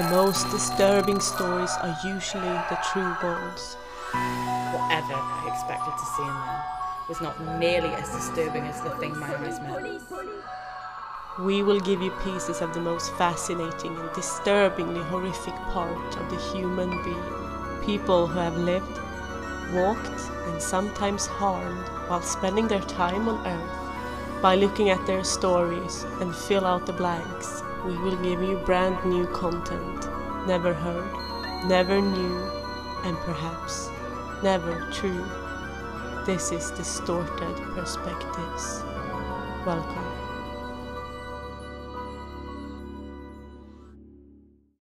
The most disturbing stories are usually the true ones. Whatever I expected to see in them was not nearly as disturbing as the thing my eyes met. We will give you pieces of the most fascinating and disturbingly horrific part of the human being. People who have lived, walked, and sometimes harmed while spending their time on Earth. By looking at their stories and fill out the blanks, we will give you brand new content, never heard, never knew, and perhaps never true. This is Distorted Perspectives. Welcome.